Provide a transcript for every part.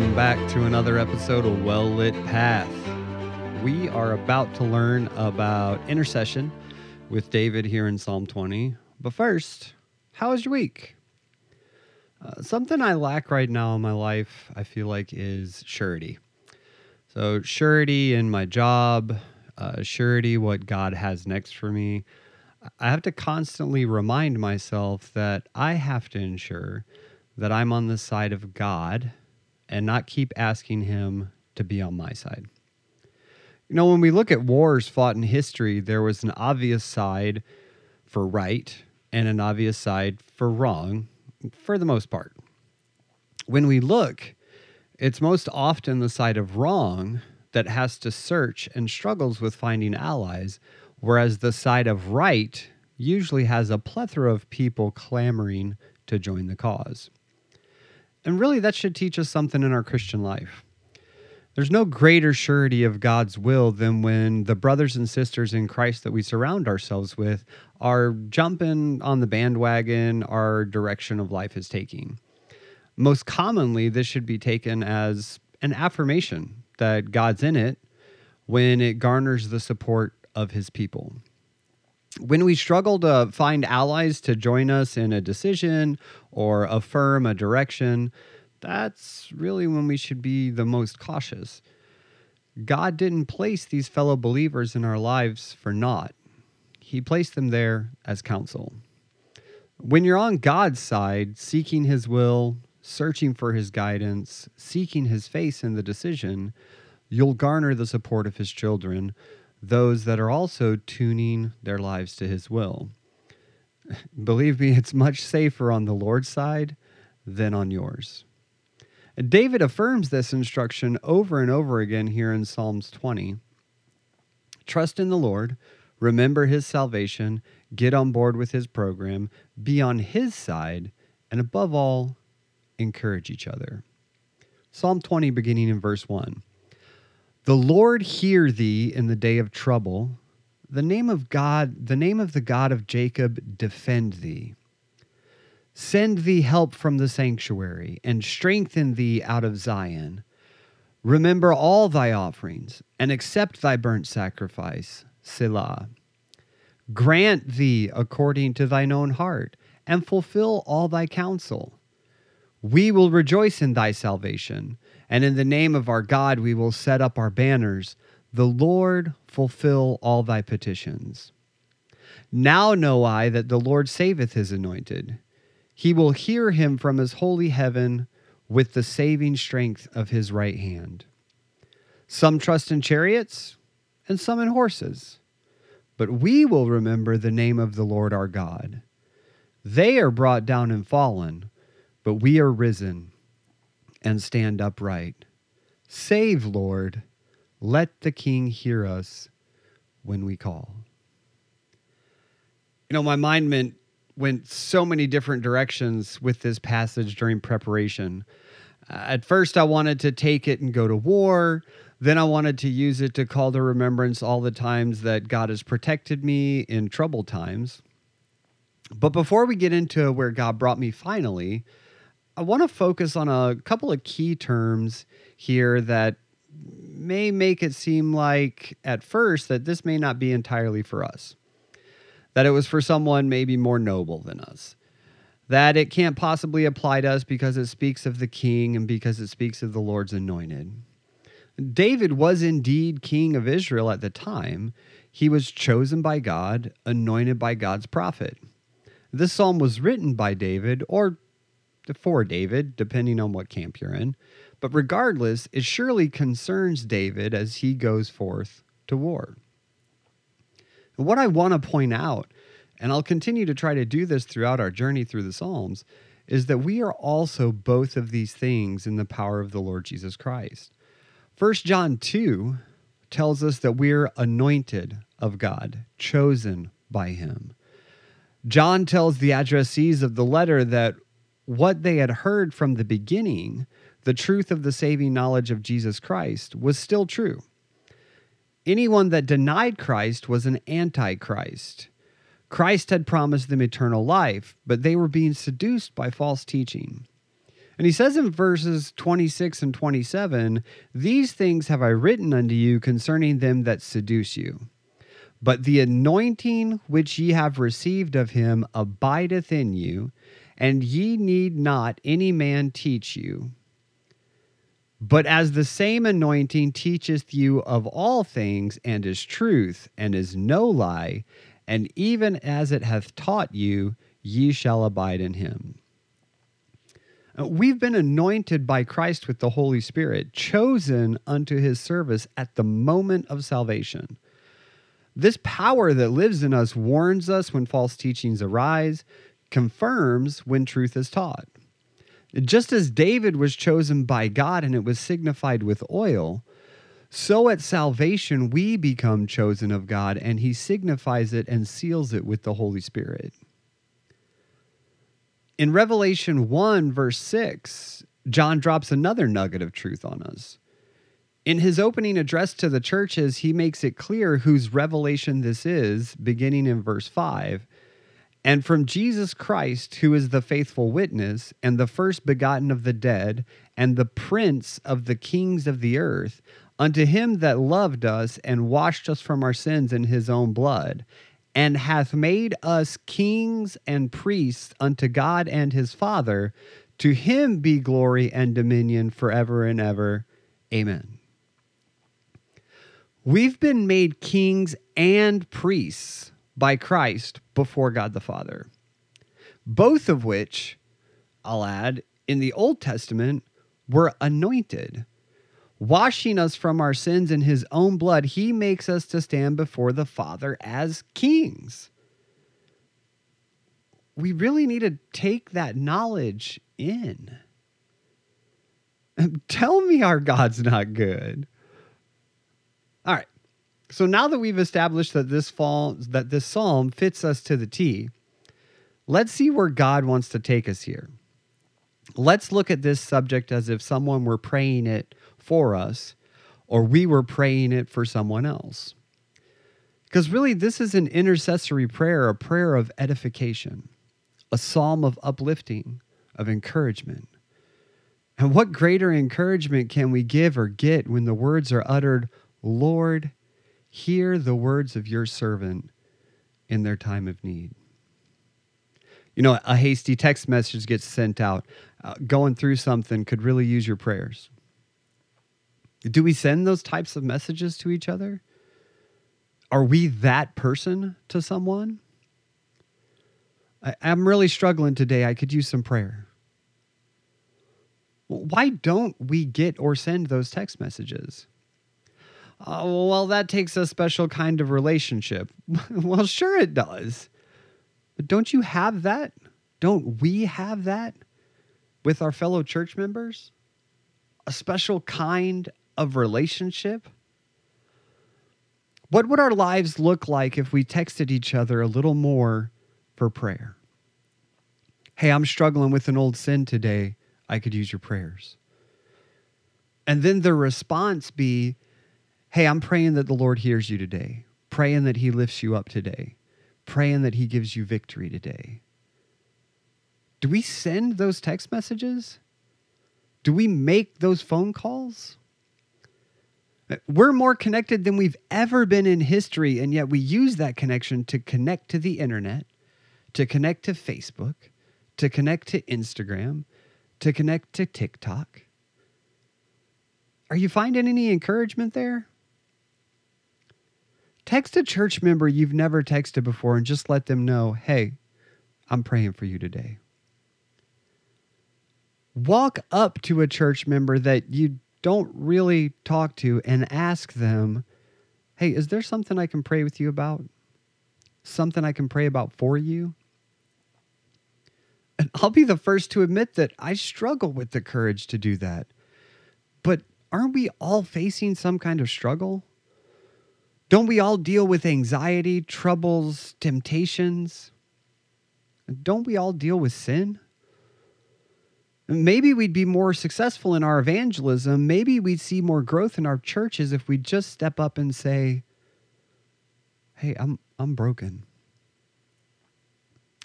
welcome back to another episode of Well Lit Path. We are about to learn about intercession with David here in Psalm 20. But first, how was your week? Uh, something I lack right now in my life, I feel like, is surety. So, surety in my job, uh, surety what God has next for me. I have to constantly remind myself that I have to ensure that I'm on the side of God and not keep asking Him to be on my side. You know, when we look at wars fought in history, there was an obvious side for right and an obvious side for wrong for the most part. When we look, it's most often the side of wrong that has to search and struggles with finding allies, whereas the side of right usually has a plethora of people clamoring to join the cause. And really, that should teach us something in our Christian life. There's no greater surety of God's will than when the brothers and sisters in Christ that we surround ourselves with are jumping on the bandwagon our direction of life is taking. Most commonly, this should be taken as an affirmation that God's in it when it garners the support of his people when we struggle to find allies to join us in a decision or affirm a direction, that's really when we should be the most cautious. God didn't place these fellow believers in our lives for naught, He placed them there as counsel. When you're on God's side, seeking His will, searching for His guidance, seeking His face in the decision, you'll garner the support of His children those that are also tuning their lives to His will. Believe me, it's much safer on the Lord's side than on yours. David affirms this instruction over and over again here in Psalms 20. Trust in the Lord, remember his salvation, get on board with his program, be on his side, and above all, encourage each other. Psalm 20, beginning in verse 1. The Lord hear thee in the day of trouble. The name of God, the name of the God of Jacob defend thee. Send thee help from the sanctuary and strengthen thee out of Zion. Remember all thy offerings and accept thy burnt sacrifice. Selah. Grant thee according to thine own heart and fulfill all thy counsel. We will rejoice in thy salvation and in the name of our God we will set up our banners. The Lord fulfill all thy petitions. Now know I that the Lord saveth his anointed. He will hear him from his holy heaven with the saving strength of his right hand. Some trust in chariots and some in horses, but we will remember the name of the Lord our God. They are brought down and fallen, but we are risen and stand upright. Save, Lord. Let the King hear us when we call. You know, my mind went, went so many different directions with this passage during preparation. Uh, at first, I wanted to take it and go to war. Then I wanted to use it to call to remembrance all the times that God has protected me in troubled times. But before we get into where God brought me finally, I want to focus on a couple of key terms here that may make it seem like at first that this may not be entirely for us. That it was for someone maybe more noble than us. That it can't possibly apply to us because it speaks of the king and because it speaks of the Lord's anointed. David was indeed king of Israel at the time. He was chosen by God, anointed by God's prophet. This psalm was written by David, or for David, depending on what camp you're in. But regardless, it surely concerns David as he goes forth to war. And what I want to point out, and I'll continue to try to do this throughout our journey through the Psalms, is that we are also both of these things in the power of the Lord Jesus Christ. 1 John 2 tells us that we're anointed of God, chosen by Him. John tells the addressees of the letter that what they had heard from the beginning, the truth of the saving knowledge of Jesus Christ, was still true. Anyone that denied Christ was an antichrist. Christ had promised them eternal life, but they were being seduced by false teaching. And he says in verses 26 and 27 These things have I written unto you concerning them that seduce you. But the anointing which ye have received of him abideth in you, and ye need not any man teach you. But as the same anointing teacheth you of all things, and is truth, and is no lie, and even as it hath taught you, ye shall abide in him. Uh, we've been anointed by Christ with the Holy Spirit, chosen unto his service at the moment of salvation. This power that lives in us warns us when false teachings arise, confirms when truth is taught. Just as David was chosen by God and it was signified with oil, so at salvation we become chosen of God and he signifies it and seals it with the Holy Spirit. In Revelation 1, verse 6, John drops another nugget of truth on us. In his opening address to the churches, he makes it clear whose revelation this is, beginning in verse 5. And from Jesus Christ, who is the faithful witness, and the first begotten of the dead, and the prince of the kings of the earth, unto him that loved us and washed us from our sins in his own blood, and hath made us kings and priests unto God and his Father. To him be glory and dominion forever and ever. Amen. We've been made kings and priests by Christ before God the Father, both of which, I'll add, in the Old Testament were anointed washing us from our sins in his own blood, he makes us to stand before the Father as kings. We really need to take that knowledge in. Tell me our God's not good. All right. So now that we've established that this fall that this psalm fits us to the T, let's see where God wants to take us here. Let's look at this subject as if someone were praying it for us or we were praying it for someone else. Because really, this is an intercessory prayer, a prayer of edification, a psalm of uplifting, of encouragement. And what greater encouragement can we give or get when the words are uttered, Lord, hear the words of your servant in their time of need? You know, a hasty text message gets sent out. Uh, going through something could really use your prayers. Do we send those types of messages to each other? Are we that person to someone? I, am really struggling today. I could use some prayer. Why don't we get or send those text messages? Uh, well, that takes a special kind of relationship. well, sure it does. But don't you have that? Don't we have that with our fellow church members? A special kind of relationship? What would our lives look like if we texted each other a little more for prayer? Hey, I'm struggling with an old sin today. I could use your prayers. And then the response be, Hey, I'm praying that the Lord hears you today, praying that He lifts you up today, praying that He gives you victory today. Do we send those text messages? Do we make those phone calls? We're more connected than we've ever been in history, and yet we use that connection to connect to the internet, to connect to Facebook, to connect to Instagram, to connect to TikTok. Are you finding any encouragement there? Text a church member you've never texted before and just let them know hey, I'm praying for you today. Walk up to a church member that you don't really talk to and ask them, hey, is there something I can pray with you about? Something I can pray about for you? And I'll be the first to admit that I struggle with the courage to do that. But aren't we all facing some kind of struggle? Don't we all deal with anxiety, troubles, temptations? Don't we all deal with sin? Maybe we'd be more successful in our evangelism. Maybe we'd see more growth in our churches if we just step up and say, "Hey, I'm I'm broken."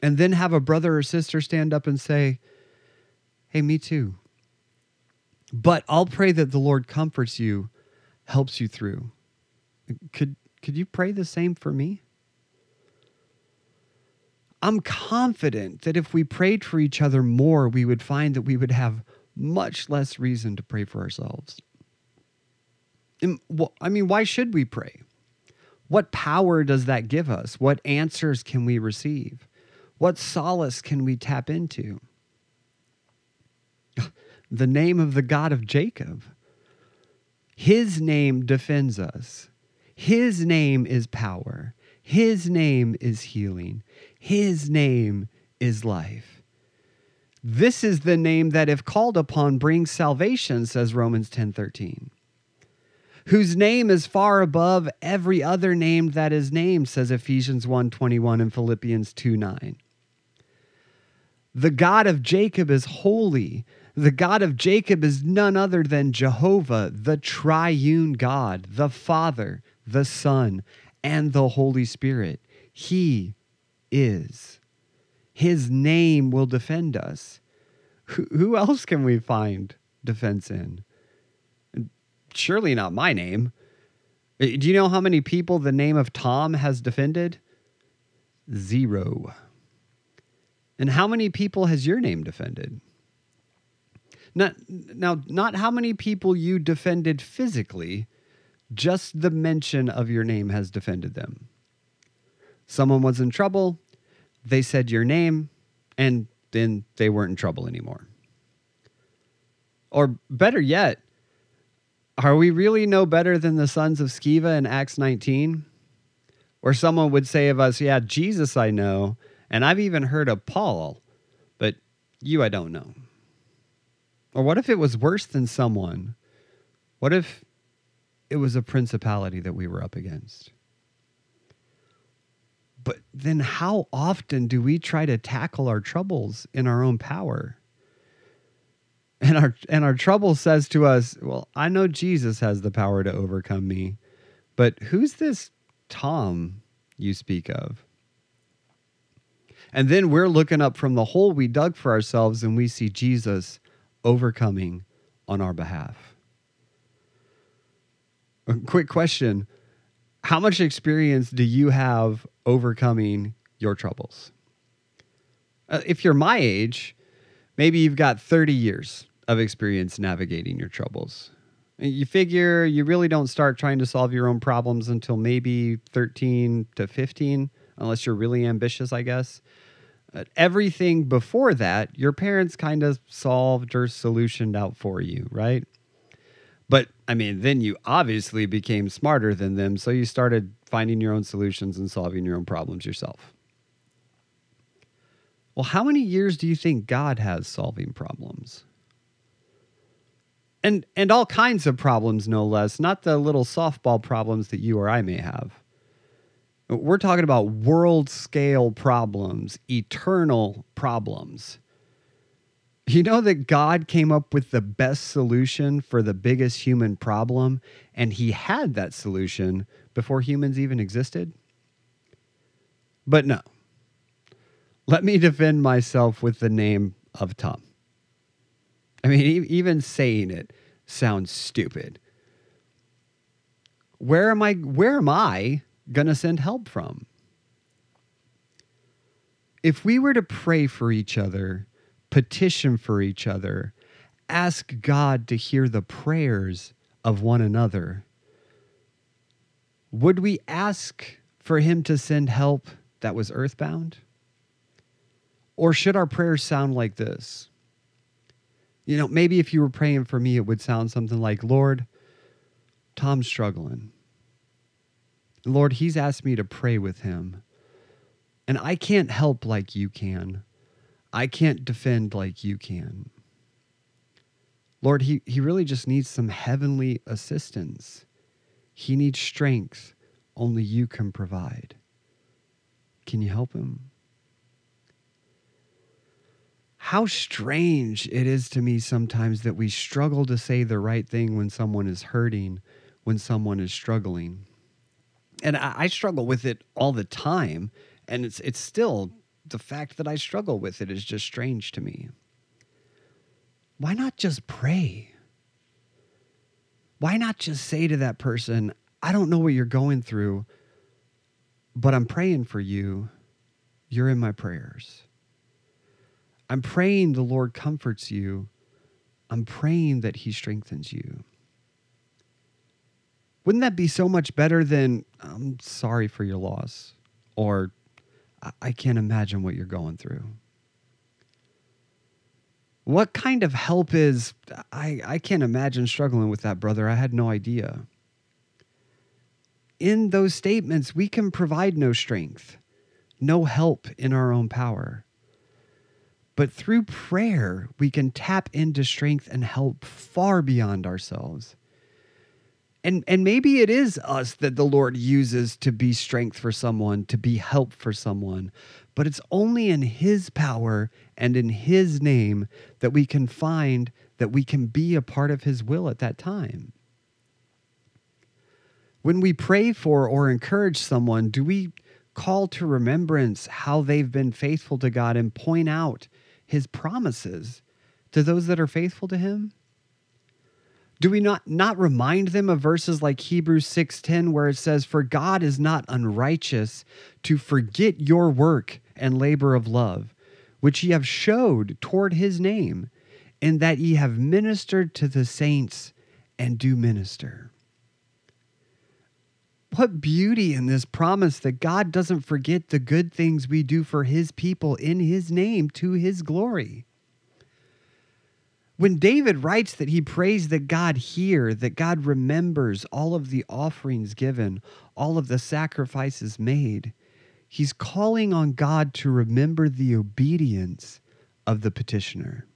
And then have a brother or sister stand up and say, "Hey, me too. But I'll pray that the Lord comforts you, helps you through. Could could you pray the same for me? I'm confident that if we prayed for each other more, we would find that we would have much less reason to pray for ourselves. And, I mean, why should we pray? What power does that give us? What answers can we receive? What solace can we tap into? The name of the God of Jacob. His name defends us. His name is power. His name is healing. His name is life. This is the name that, if called upon, brings salvation, says Romans 10:13. whose name is far above every other name that is named, says Ephesians 1 21 and Philippians 2 9. The God of Jacob is holy. The God of Jacob is none other than Jehovah, the triune God, the Father, the Son, and the Holy Spirit. He is. His name will defend us. Who else can we find defense in? surely not my name. Uh, do you know how many people the name of Tom has defended? Zero. And how many people has your name defended? Not, now, not how many people you defended physically, just the mention of your name has defended them. Someone was in trouble, they said your name, and then they weren't in trouble anymore. Or better yet, are we really no better than the sons of Sceva in Acts 19? Or someone would say of us, yeah, Jesus I know, and I've even heard of Paul, but you I don't know. Or what if it was worse than someone? What if it was a principality that we were up against? But then how often do we try to tackle our troubles in our own power? And our and our trouble says to us, "Well, I know Jesus has the power to overcome me, but who's this Tom you speak of?" And then we're looking up from the hole we dug for ourselves and we see Jesus overcoming on our behalf. Quick question How much experience do you have overcoming your troubles? Uh, if you're my age, maybe you've got 30 years of experience navigating your troubles. You figure you really don't start trying to solve your own problems until maybe 13 to 15, unless you're really ambitious, I guess. Uh, everything before that, your parents kind of solved or solutioned out for you, right? But I mean, then you obviously became smarter than them, so you started finding your own solutions and solving your own problems yourself. Well, how many years do you think God has solving problems? And and all kinds of problems no less, not the little softball problems that you or I may have. We're talking about world scale problems, eternal problems. You know that God came up with the best solution for the biggest human problem, and He had that solution before humans even existed? But no, let me defend myself with the name of Tom. I mean, even saying it sounds stupid. Where am I where am I going to send help from? If we were to pray for each other, petition for each other, ask God to hear the prayers of one another, would we ask for him to send help that was earthbound? Or should our prayers sound like this? You know, maybe if you were praying for me, it would sound something like, Lord, Tom's struggling. Lord, he's asked me to pray with him. And I can't help like you can. I can't defend like you can. Lord, he, he really just needs some heavenly assistance. He needs strength only you can provide. Can you help him? how strange it is to me sometimes that we struggle to say the right thing when someone is hurting, when someone is struggling. And I, I, struggle with it all the time. And it's, it's still the fact that I struggle with it is just strange to me. Why not just pray? why not just say to that person, I don't know what you're going through, but I'm praying for you. You're in my prayers. I'm praying the Lord comforts you. I'm praying that he strengthens you. Wouldn't that be so much better than, I'm sorry for your loss? Or, I can't imagine what you're going through. What kind of help is, I, I can't imagine struggling with that, brother. I had no idea. In those statements, we can provide no strength, no help in our own power. But through prayer, we can tap into strength and help far beyond ourselves. And, and maybe it is us that the Lord uses to be strength for someone, to be help for someone, but it's only in His power and in His name that we can find that we can be a part of His will at that time. When we pray for or encourage someone, do we call to remembrance how they've been faithful to God and point out his promises to those that are faithful to him? Do we not not remind them of verses like Hebrews 6:10 where it says for God is not unrighteous to forget your work and labor of love which ye have showed toward his name in that ye have ministered to the saints and do minister. What beauty in this promise that God doesn't forget the good things we do for his people in his name to his glory. When David writes that he prays that God hear, that God remembers all of the offerings given, all of the sacrifices made, he's calling on God to remember the obedience of the petitioner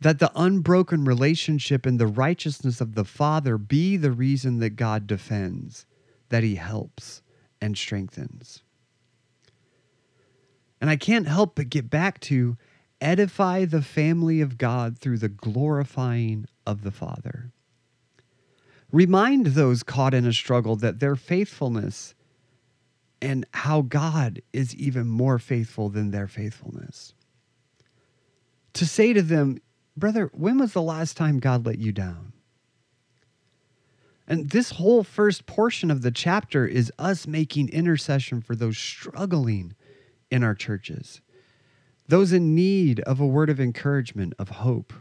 that the unbroken relationship and the righteousness of the Father be the reason that God defends, that He helps and strengthens. And I can't help but get back to edify the family of God through the glorifying of the Father. Remind those caught in a struggle that their faithfulness and how God is even more faithful than their faithfulness. To say to them, brother, when was the last time God let you down? And this whole first portion of the chapter is us making intercession for those struggling in our churches, those in need of a word of encouragement, of hope,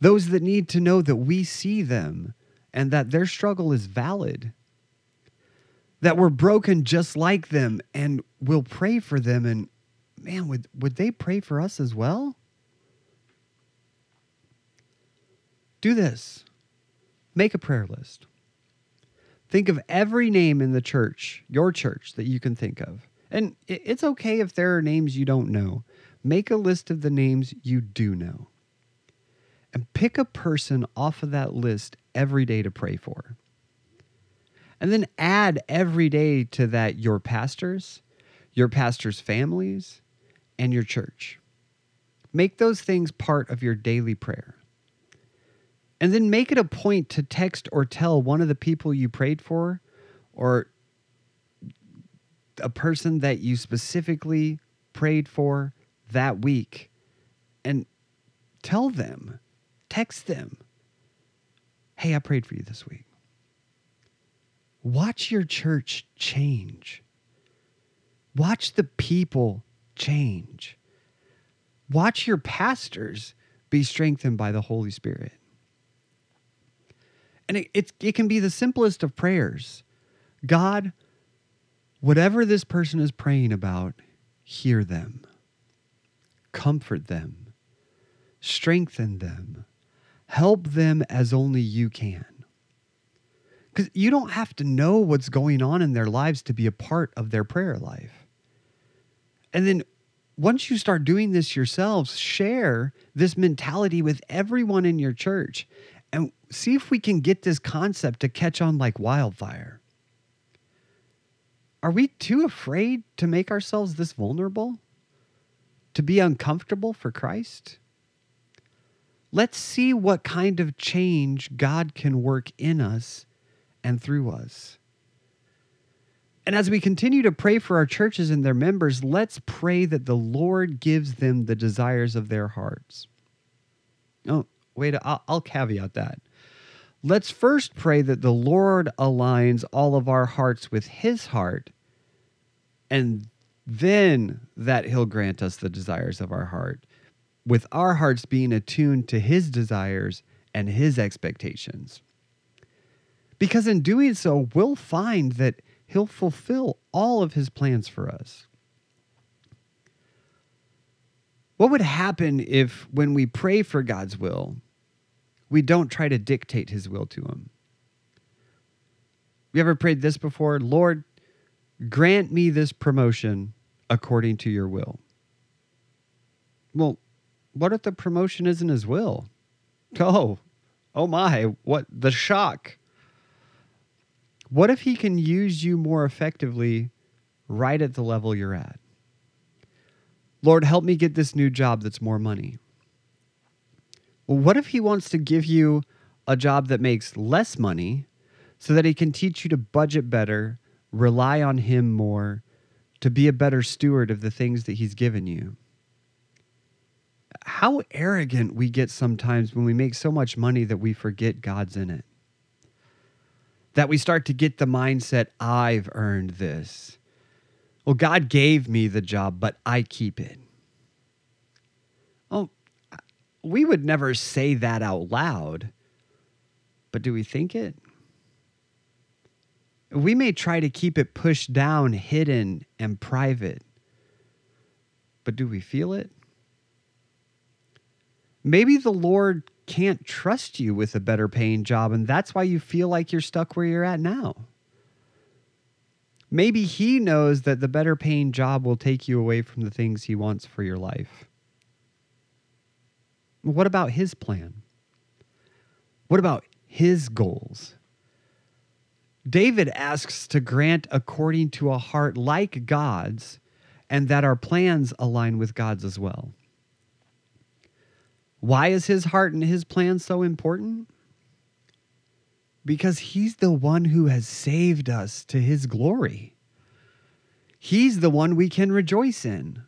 those that need to know that we see them and that their struggle is valid, that we're broken just like them and we'll pray for them. And man, would, would they pray for us as well? Do this make a prayer list. Think of every name in the church, your church, that you can think of. And it's okay if there are names you don't know. Make a list of the names you do know. And pick a person off of that list every day to pray for. And then add every day to that your pastors, your pastors' families, and your church. Make those things part of your daily prayer. And then make it a point to text or tell one of the people you prayed for or a person that you specifically prayed for that week and tell them, text them, hey, I prayed for you this week. Watch your church change. Watch the people change. Watch your pastors be strengthened by the Holy Spirit. And it, it, it can be the simplest of prayers God, whatever this person is praying about, hear them, comfort them, strengthen them, help them as only you can. Because you don't have to know what's going on in their lives to be a part of their prayer life. And then once you start doing this yourselves, share this mentality with everyone in your church and see if we can get this concept to catch on like wildfire. Are we too afraid to make ourselves this vulnerable? To be uncomfortable for Christ? Let's see what kind of change God can work in us and through us. And as we continue to pray for our churches and their members, let's pray that the Lord gives them the desires of their hearts. Oh, wait, I'll, I'll caveat that. let's first pray that the Lord aligns all of our hearts with His heart, and then that He'll grant us the desires of our heart, with our hearts being attuned to His desires and His expectations. Because in doing so, we'll find that He'll fulfill all of His plans for us. What would happen if, when we pray for God's will, we don't try to dictate His will to Him? You ever prayed this before? Lord, grant me this promotion according to your will. Well, what if the promotion isn't His will? Oh, oh my, what the shock. What if He can use you more effectively right at the level you're at? Lord, help me get this new job that's more money. Well, what if He wants to give you a job that makes less money so that He can teach you to budget better, rely on Him more, to be a better steward of the things that He's given you? How arrogant we get sometimes when we make so much money that we forget God's in it. That we start to get the mindset, I've earned this. Well, God gave me the job, but I keep it. Oh, we would never say that out loud, but do we think it? We may try to keep it pushed down, hidden, and private, but do we feel it? Maybe the Lord can't trust you with a better paying job, and that's why you feel like you're stuck where you're at now. Maybe he knows that the better paying job will take you away from the things he wants for your life. What about his plan? What about his goals? David asks to grant according to a heart like God's and that our plans align with God's as well. Why is his heart and his plan so important? because he's the one who has saved us to his glory. He's the one we can rejoice in.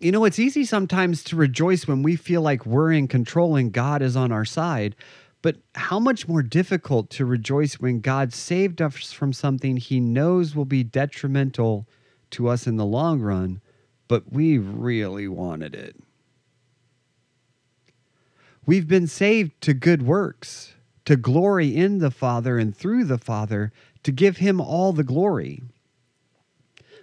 You know, it's easy sometimes to rejoice when we feel like we're in control and God is on our side. But how much more difficult to rejoice when God saved us from something he knows will be detrimental to us in the long run, but we really wanted it. We've been saved to good works, to glory in the Father and through the Father, to give Him all the glory.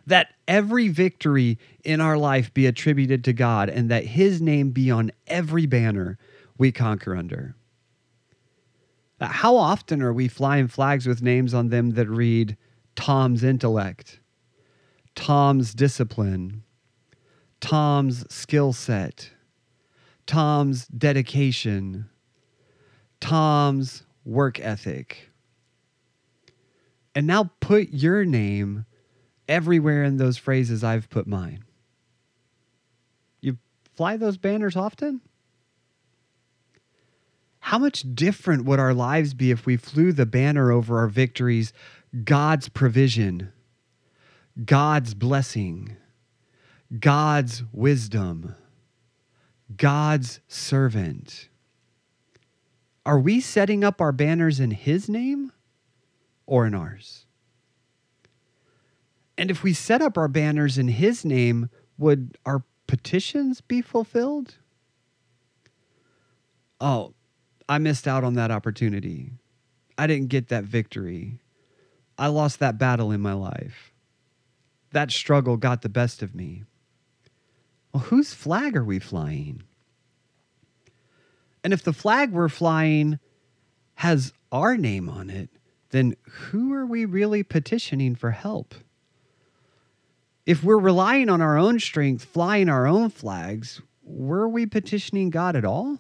That every victory in our life be attributed to God and that His name be on every banner we conquer under. How often are we flying flags with names on them that read Tom's intellect, Tom's discipline, Tom's skill set? Tom's dedication, Tom's work ethic. And now put your name everywhere in those phrases I've put mine. You fly those banners often? How much different would our lives be if we flew the banner over our victories God's provision, God's blessing, God's wisdom? God's servant. Are we setting up our banners in His name or in ours? And if we set up our banners in His name, would our petitions be fulfilled? Oh, I missed out on that opportunity. I didn't get that victory. I lost that battle in my life. That struggle got the best of me. Well, whose flag are we flying? And if the flag we're flying has our name on it, then who are we really petitioning for help? If we're relying on our own strength, flying our own flags, were we petitioning God at all?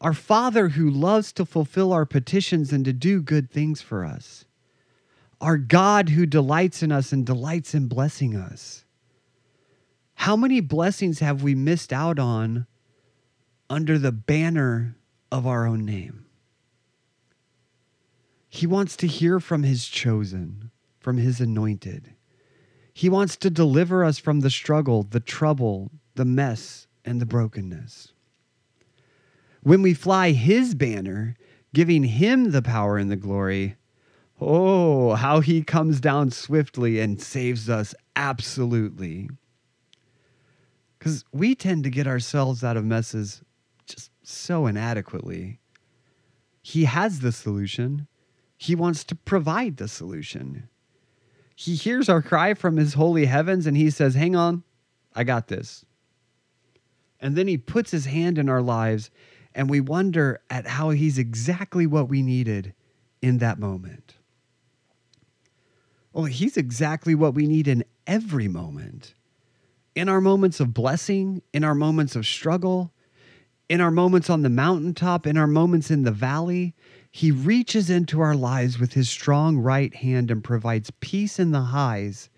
Our Father who loves to fulfill our petitions and to do good things for us. Our God who delights in us and delights in blessing us. How many blessings have we missed out on under the banner of our own name? He wants to hear from his chosen, from his anointed. He wants to deliver us from the struggle, the trouble, the mess, and the brokenness. When we fly his banner, giving him the power and the glory, oh, how he comes down swiftly and saves us absolutely. Because we tend to get ourselves out of messes just so inadequately. He has the solution, he wants to provide the solution. He hears our cry from his holy heavens and he says, Hang on, I got this. And then he puts his hand in our lives and we wonder at how he's exactly what we needed in that moment. Well, he's exactly what we need in every moment. In our moments of blessing, in our moments of struggle, in our moments on the mountaintop, in our moments in the valley, he reaches into our lives with his strong right hand and provides peace in the highs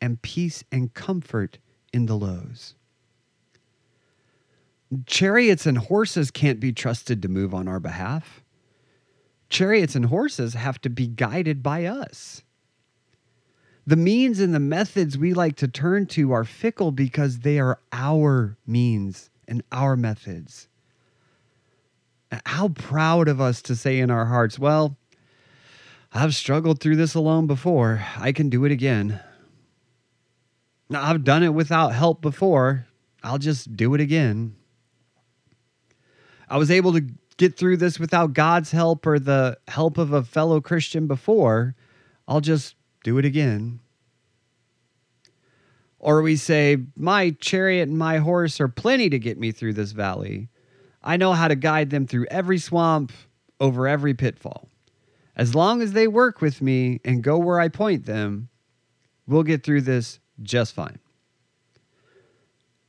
and peace and comfort in the lows. Chariots and horses can't be trusted to move on our behalf. Chariots and horses have to be guided by us. The means and the methods we like to turn to are fickle because they are our means and our methods. How proud of us to say in our hearts, well, I've struggled through this alone before. I can do it again. I've done it without help before. I'll just do it again. I was able to get through this without God's help or the help of a fellow Christian before. I'll just do it again. Or we say, My chariot and my horse are plenty to get me through this valley. I know how to guide them through every swamp, over every pitfall. As long as they work with me and go where I point them, we'll get through this just fine.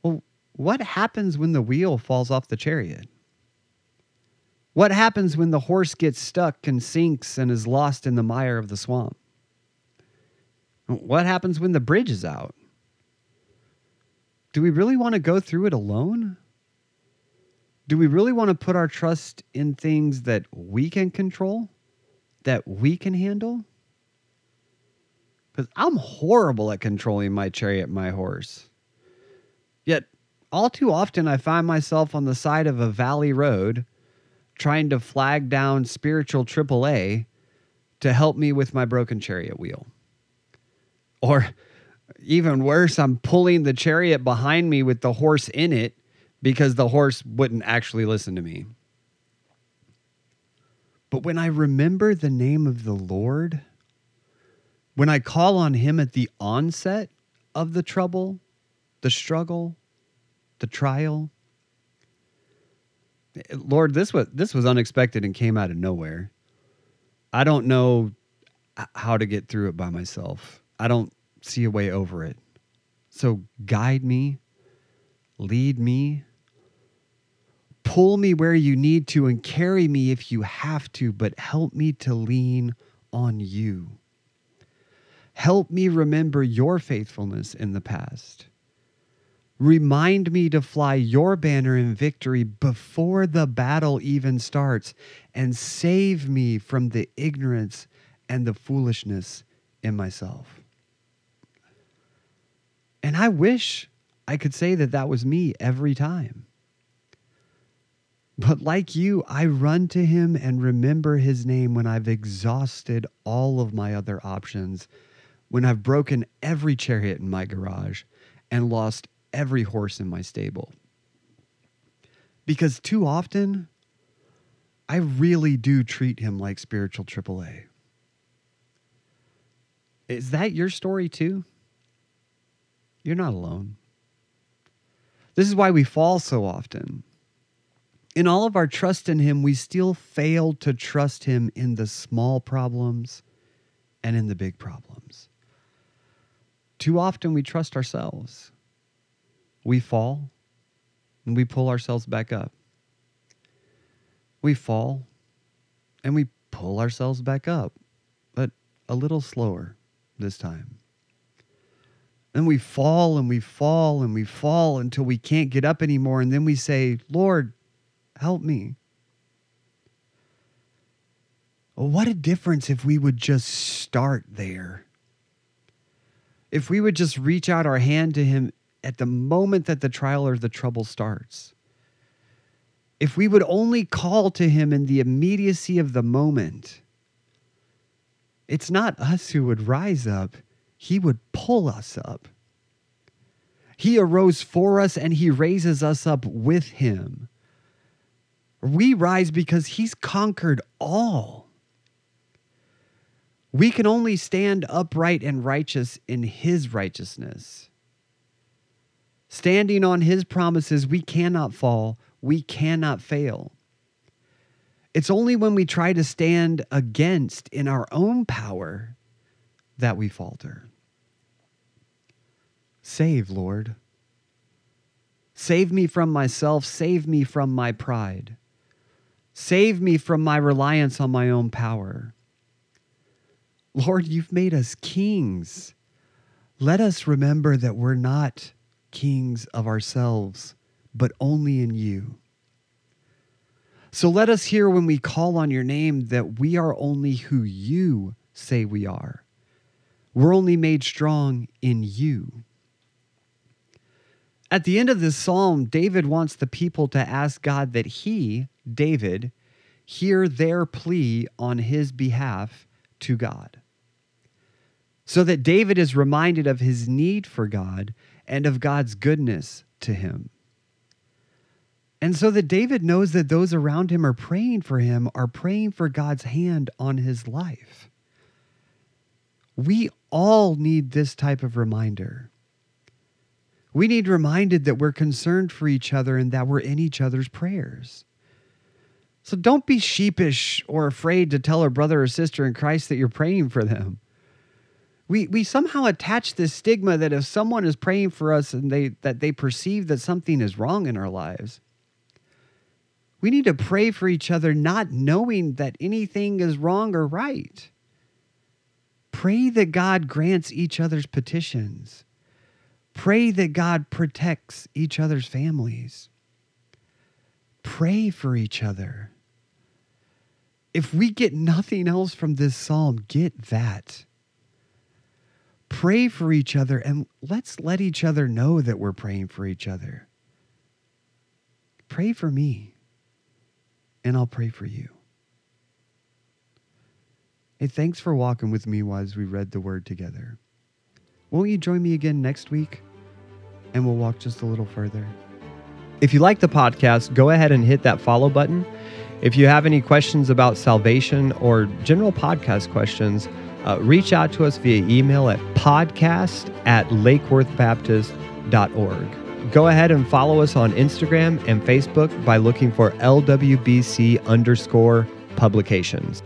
Well, what happens when the wheel falls off the chariot? What happens when the horse gets stuck and sinks and is lost in the mire of the swamp? What happens when the bridge is out? Do we really want to go through it alone? Do we really want to put our trust in things that we can control, that we can handle? Because I'm horrible at controlling my chariot, my horse. Yet, all too often, I find myself on the side of a valley road trying to flag down spiritual AAA to help me with my broken chariot wheel. Or even worse, I'm pulling the chariot behind me with the horse in it because the horse wouldn't actually listen to me. But when I remember the name of the Lord, when I call on Him at the onset of the trouble, the struggle, the trial, Lord, this was this was unexpected and came out of nowhere. I don't know how to get through it by myself. I don't see a way over it. So guide me, lead me, pull me where you need to, and carry me if you have to, but help me to lean on you. Help me remember your faithfulness in the past. Remind me to fly your banner in victory before the battle even starts, and save me from the ignorance and the foolishness in myself. And I wish I could say that that was me every time. But like you, I run to him and remember his name when I've exhausted all of my other options, when I've broken every chariot in my garage and lost every horse in my stable. Because too often, I really do treat him like spiritual AAA. Is that your story too? You're not alone. This is why we fall so often. In all of our trust in Him, we still fail to trust Him in the small problems and in the big problems. Too often we trust ourselves we fall and we pull ourselves back up. We fall and we pull ourselves back up, but a little slower this time. And we fall and we fall and we fall until we can't get up anymore. And then we say, Lord, help me. Well, what a difference if we would just start there. If we would just reach out our hand to Him at the moment that the trial or the trouble starts. if we would only call to him in the immediacy of the moment, it's not us who would rise up, he would pull us up. He arose for us and he raises us up with him. We rise because he's conquered all. We can only stand upright and righteous in his righteousness. Standing on his promises, we cannot fall, we cannot fail. It's only when we try to stand against in our own power that we falter. Save, Lord. Save me from myself. Save me from my pride. Save me from my reliance on my own power. Lord, you've made us kings. Let us remember that we're not kings of ourselves, but only in you. So let us hear when we call on your name that we are only who you say we are. We're only made strong in you. At the end of this psalm, David wants the people to ask God that he, David, hear their plea on his behalf to God. So that David is reminded of his need for God and of God's goodness to him. And so that David knows that those around him are praying for him, are praying for God's hand on his life. We all need this type of reminder. We need reminded that we're concerned for each other and that we're in each other's prayers. So don't be sheepish or afraid to tell a brother or sister in Christ that you're praying for them. We, we somehow attach this stigma that if someone is praying for us and they that they perceive that something is wrong in our lives, we need to pray for each other not knowing that anything is wrong or right. Pray that God grants each other's petitions. Pray that God protects each other's families. Pray for each other. If we get nothing else from this psalm, get that. Pray for each other and let's let each other know that we're praying for each other. Pray for me, and I'll pray for you. Hey, thanks for walking with me as we read the word together. Won't you join me again next week? And we'll walk just a little further. If you like the podcast, go ahead and hit that follow button. If you have any questions about salvation or general podcast questions, uh, reach out to us via email at podcast at lakeworthbaptist.org. Go ahead and follow us on Instagram and Facebook by looking for LWBC underscore publications.